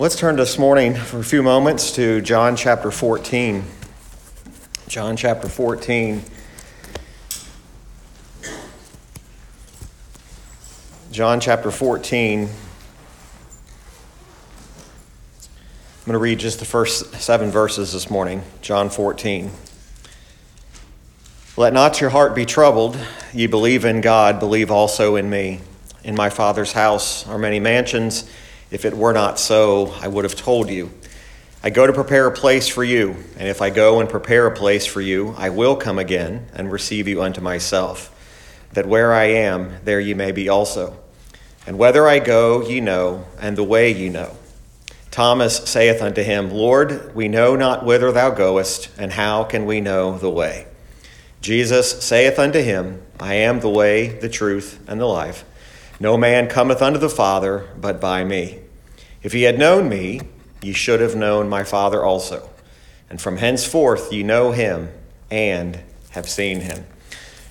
Let's turn this morning for a few moments to John chapter 14. John chapter 14. John chapter 14. I'm going to read just the first seven verses this morning. John 14. Let not your heart be troubled. Ye believe in God, believe also in me. In my Father's house are many mansions. If it were not so, I would have told you. I go to prepare a place for you, and if I go and prepare a place for you, I will come again and receive you unto myself, that where I am, there ye may be also. And whether I go, ye know, and the way ye know. Thomas saith unto him, Lord, we know not whither thou goest, and how can we know the way? Jesus saith unto him, I am the way, the truth, and the life. No man cometh unto the Father but by me. If ye had known me, ye should have known my Father also. And from henceforth ye know him and have seen him.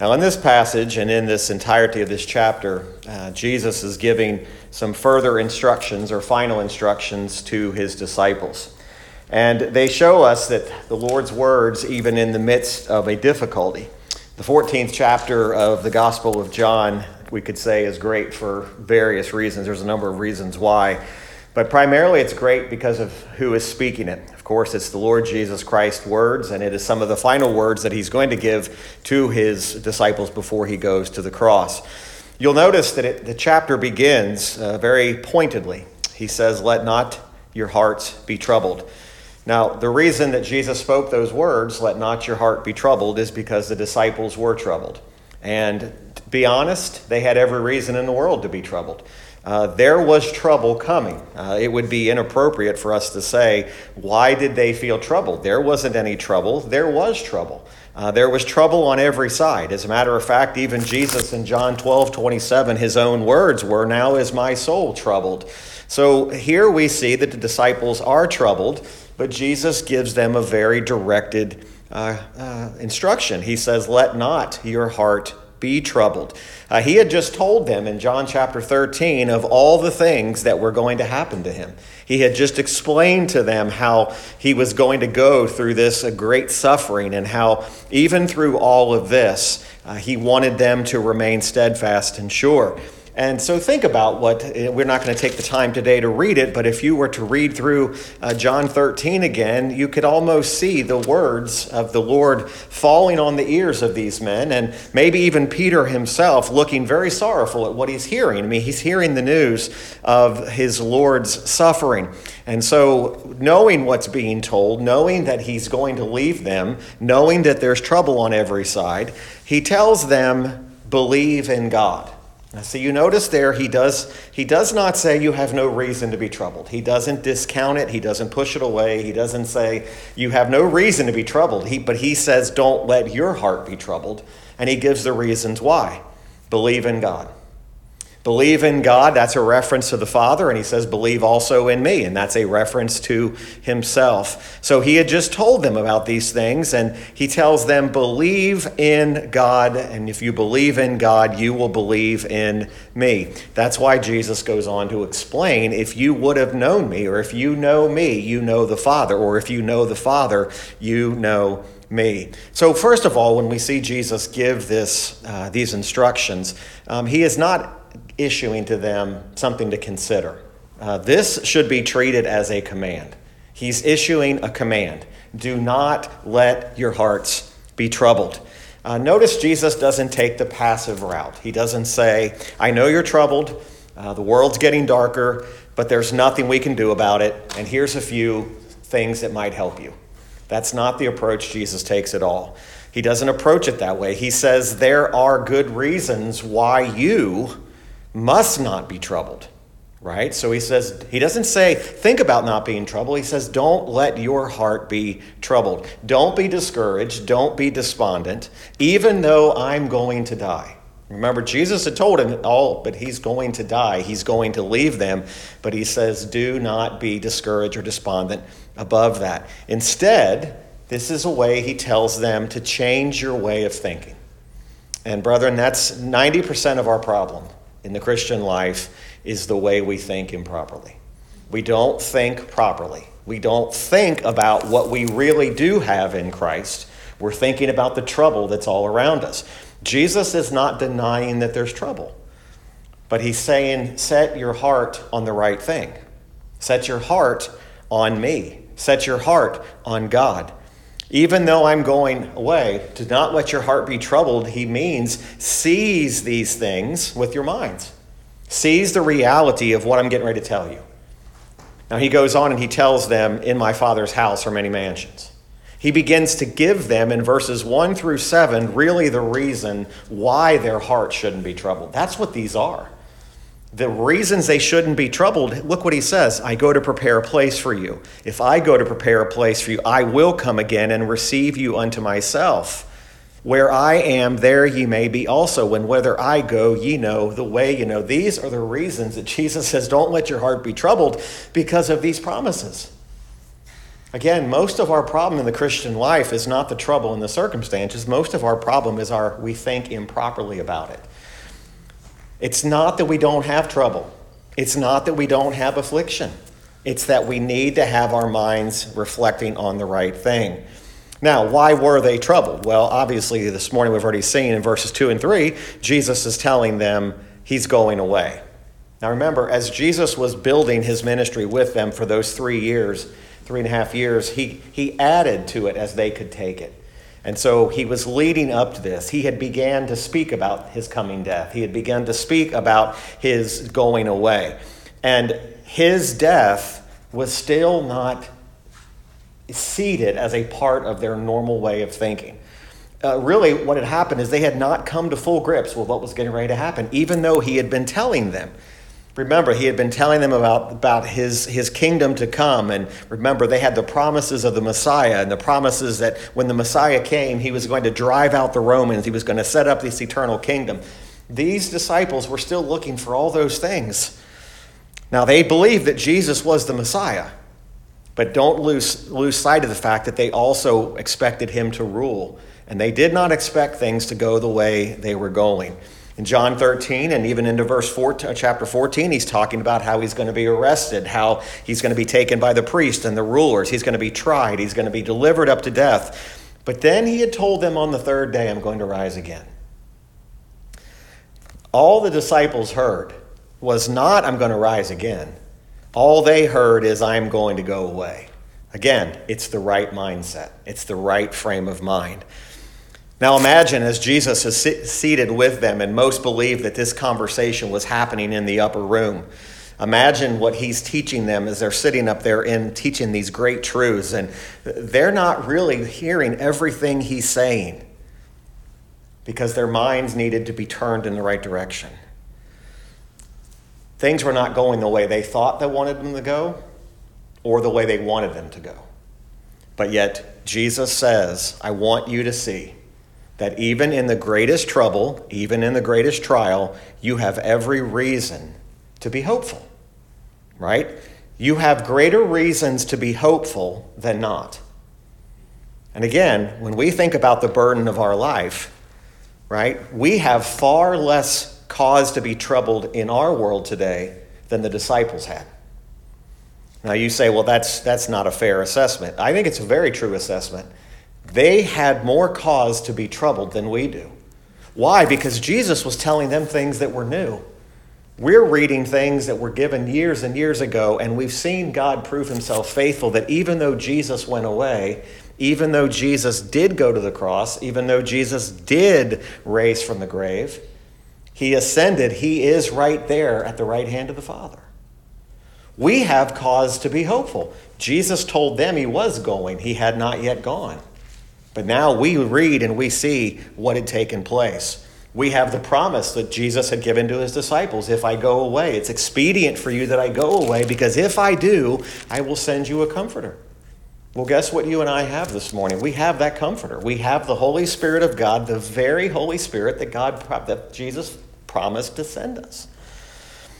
Now, in this passage and in this entirety of this chapter, uh, Jesus is giving some further instructions or final instructions to his disciples. And they show us that the Lord's words, even in the midst of a difficulty, the 14th chapter of the Gospel of John we could say is great for various reasons. There's a number of reasons why. But primarily, it's great because of who is speaking it. Of course, it's the Lord Jesus Christ's words, and it is some of the final words that he's going to give to his disciples before he goes to the cross. You'll notice that it, the chapter begins uh, very pointedly. He says, Let not your hearts be troubled. Now, the reason that Jesus spoke those words, let not your heart be troubled, is because the disciples were troubled. And be honest, they had every reason in the world to be troubled. Uh, there was trouble coming. Uh, it would be inappropriate for us to say, why did they feel troubled? There wasn't any trouble. There was trouble. Uh, there was trouble on every side. As a matter of fact, even Jesus in John 12 27, his own words were, Now is my soul troubled. So here we see that the disciples are troubled, but Jesus gives them a very directed uh, uh, instruction. He says, Let not your heart be troubled. Uh, he had just told them in John chapter 13 of all the things that were going to happen to him. He had just explained to them how he was going to go through this great suffering and how, even through all of this, uh, he wanted them to remain steadfast and sure. And so think about what, eh, we're not going to take the time today to read it, but if you were to read through uh, John 13 again, you could almost see the words of the Lord falling on the ears of these men, and maybe even Peter himself looking very sorrowful at what he's hearing. I mean, he's hearing the news of his Lord's suffering. And so, knowing what's being told, knowing that he's going to leave them, knowing that there's trouble on every side, he tells them, believe in God. So you notice there he does he does not say you have no reason to be troubled. He doesn't discount it. He doesn't push it away. He doesn't say you have no reason to be troubled. He, but he says don't let your heart be troubled, and he gives the reasons why. Believe in God. Believe in God, that's a reference to the Father, and he says, Believe also in me, and that's a reference to himself. So he had just told them about these things, and he tells them, Believe in God, and if you believe in God, you will believe in me. That's why Jesus goes on to explain if you would have known me, or if you know me, you know the Father, or if you know the Father, you know me. So, first of all, when we see Jesus give this, uh, these instructions, um, he is not issuing to them something to consider. Uh, this should be treated as a command. He's issuing a command do not let your hearts be troubled. Uh, notice Jesus doesn't take the passive route. He doesn't say, I know you're troubled, uh, the world's getting darker, but there's nothing we can do about it, and here's a few things that might help you. That's not the approach Jesus takes at all. He doesn't approach it that way. He says there are good reasons why you must not be troubled, right? So he says, he doesn't say, think about not being troubled. He says, don't let your heart be troubled. Don't be discouraged. Don't be despondent, even though I'm going to die. Remember, Jesus had told him, Oh, but he's going to die. He's going to leave them. But he says, Do not be discouraged or despondent above that. Instead, this is a way he tells them to change your way of thinking. And, brethren, that's 90% of our problem in the Christian life is the way we think improperly. We don't think properly. We don't think about what we really do have in Christ. We're thinking about the trouble that's all around us. Jesus is not denying that there's trouble, but he's saying, set your heart on the right thing. Set your heart on me. Set your heart on God. Even though I'm going away, to not let your heart be troubled, he means seize these things with your minds. Seize the reality of what I'm getting ready to tell you. Now he goes on and he tells them, In my Father's house are many mansions. He begins to give them in verses 1 through 7 really the reason why their heart shouldn't be troubled. That's what these are. The reasons they shouldn't be troubled, look what he says I go to prepare a place for you. If I go to prepare a place for you, I will come again and receive you unto myself. Where I am, there ye may be also. And whither I go, ye know the way you know. These are the reasons that Jesus says, Don't let your heart be troubled because of these promises. Again, most of our problem in the Christian life is not the trouble and the circumstances. Most of our problem is our we think improperly about it. It's not that we don't have trouble. It's not that we don't have affliction. It's that we need to have our minds reflecting on the right thing. Now, why were they troubled? Well, obviously, this morning we've already seen in verses 2 and 3, Jesus is telling them he's going away. Now, remember, as Jesus was building his ministry with them for those three years, three and a half years, he, he added to it as they could take it. And so he was leading up to this. He had began to speak about his coming death. He had begun to speak about his going away. And his death was still not seated as a part of their normal way of thinking. Uh, really, what had happened is they had not come to full grips with what was getting ready to happen, even though he had been telling them. Remember, he had been telling them about, about his, his kingdom to come. And remember, they had the promises of the Messiah and the promises that when the Messiah came, he was going to drive out the Romans, he was going to set up this eternal kingdom. These disciples were still looking for all those things. Now, they believed that Jesus was the Messiah, but don't lose, lose sight of the fact that they also expected him to rule. And they did not expect things to go the way they were going. In John 13 and even into verse 4, uh, chapter 14, he's talking about how he's going to be arrested, how he's going to be taken by the priest and the rulers, he's going to be tried, he's going to be delivered up to death. But then he had told them on the third day, I'm going to rise again. All the disciples heard was not, I'm going to rise again. All they heard is, I'm going to go away. Again, it's the right mindset, it's the right frame of mind. Now imagine as Jesus is seated with them, and most believe that this conversation was happening in the upper room. Imagine what he's teaching them as they're sitting up there and teaching these great truths, and they're not really hearing everything he's saying because their minds needed to be turned in the right direction. Things were not going the way they thought they wanted them to go or the way they wanted them to go. But yet, Jesus says, I want you to see that even in the greatest trouble, even in the greatest trial, you have every reason to be hopeful, right? You have greater reasons to be hopeful than not. And again, when we think about the burden of our life, right, we have far less cause to be troubled in our world today than the disciples had. Now you say, well, that's, that's not a fair assessment. I think it's a very true assessment. They had more cause to be troubled than we do. Why? Because Jesus was telling them things that were new. We're reading things that were given years and years ago, and we've seen God prove himself faithful that even though Jesus went away, even though Jesus did go to the cross, even though Jesus did raise from the grave, he ascended, he is right there at the right hand of the Father. We have cause to be hopeful. Jesus told them he was going, he had not yet gone. But now we read and we see what had taken place. We have the promise that Jesus had given to his disciples if I go away, it's expedient for you that I go away, because if I do, I will send you a comforter. Well, guess what you and I have this morning? We have that comforter. We have the Holy Spirit of God, the very Holy Spirit that God that Jesus promised to send us.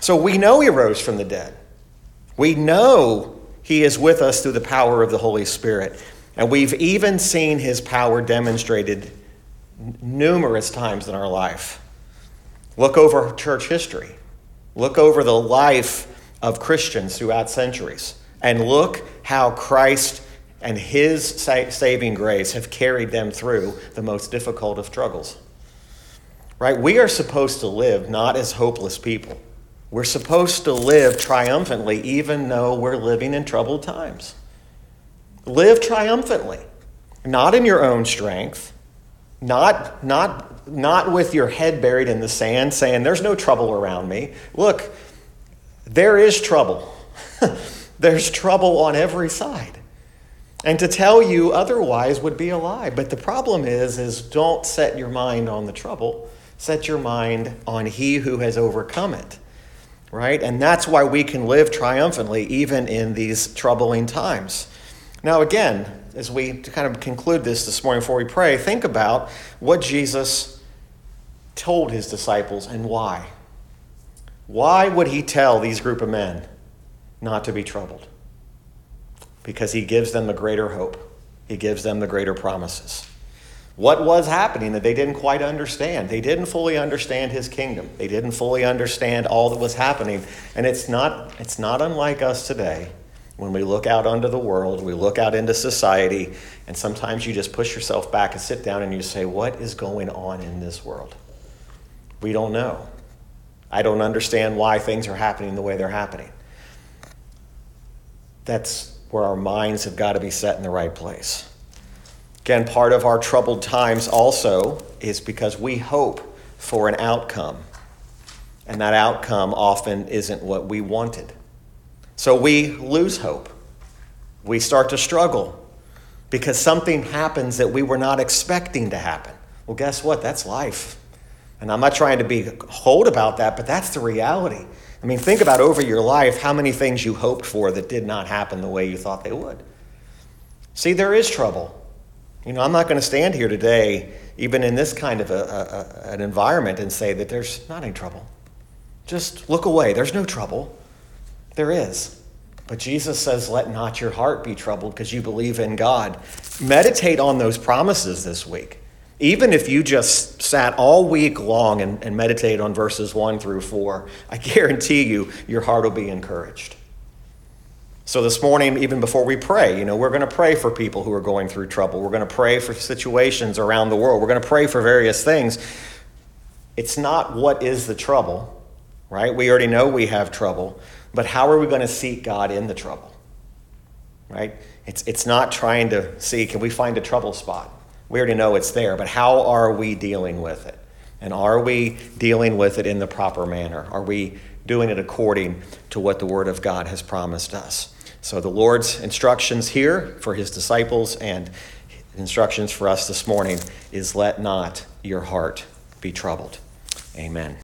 So we know he rose from the dead. We know he is with us through the power of the Holy Spirit. And we've even seen his power demonstrated numerous times in our life. Look over church history. Look over the life of Christians throughout centuries. And look how Christ and his saving grace have carried them through the most difficult of struggles. Right? We are supposed to live not as hopeless people. We're supposed to live triumphantly, even though we're living in troubled times. Live triumphantly, not in your own strength, not, not, not with your head buried in the sand saying, There's no trouble around me. Look, there is trouble. There's trouble on every side. And to tell you otherwise would be a lie. But the problem is, is don't set your mind on the trouble. Set your mind on he who has overcome it. Right? And that's why we can live triumphantly even in these troubling times. Now, again, as we to kind of conclude this this morning before we pray, think about what Jesus told his disciples and why. Why would he tell these group of men not to be troubled? Because he gives them the greater hope, he gives them the greater promises. What was happening that they didn't quite understand? They didn't fully understand his kingdom. They didn't fully understand all that was happening. And it's not, it's not unlike us today when we look out onto the world, we look out into society, and sometimes you just push yourself back and sit down and you say, What is going on in this world? We don't know. I don't understand why things are happening the way they're happening. That's where our minds have got to be set in the right place. Again, part of our troubled times also is because we hope for an outcome, and that outcome often isn't what we wanted. So we lose hope. We start to struggle because something happens that we were not expecting to happen. Well, guess what? That's life. And I'm not trying to be cold about that, but that's the reality. I mean, think about over your life how many things you hoped for that did not happen the way you thought they would. See, there is trouble. You know, I'm not going to stand here today, even in this kind of a, a, an environment, and say that there's not any trouble. Just look away. There's no trouble. There is. But Jesus says, Let not your heart be troubled because you believe in God. Meditate on those promises this week. Even if you just sat all week long and, and meditated on verses 1 through 4, I guarantee you, your heart will be encouraged. So this morning, even before we pray, you know, we're going to pray for people who are going through trouble. We're going to pray for situations around the world. We're going to pray for various things. It's not what is the trouble, right? We already know we have trouble. But how are we going to seek God in the trouble? Right? It's, it's not trying to see, can we find a trouble spot? We already know it's there, but how are we dealing with it? And are we dealing with it in the proper manner? Are we doing it according to what the Word of God has promised us? So, the Lord's instructions here for his disciples and instructions for us this morning is let not your heart be troubled. Amen.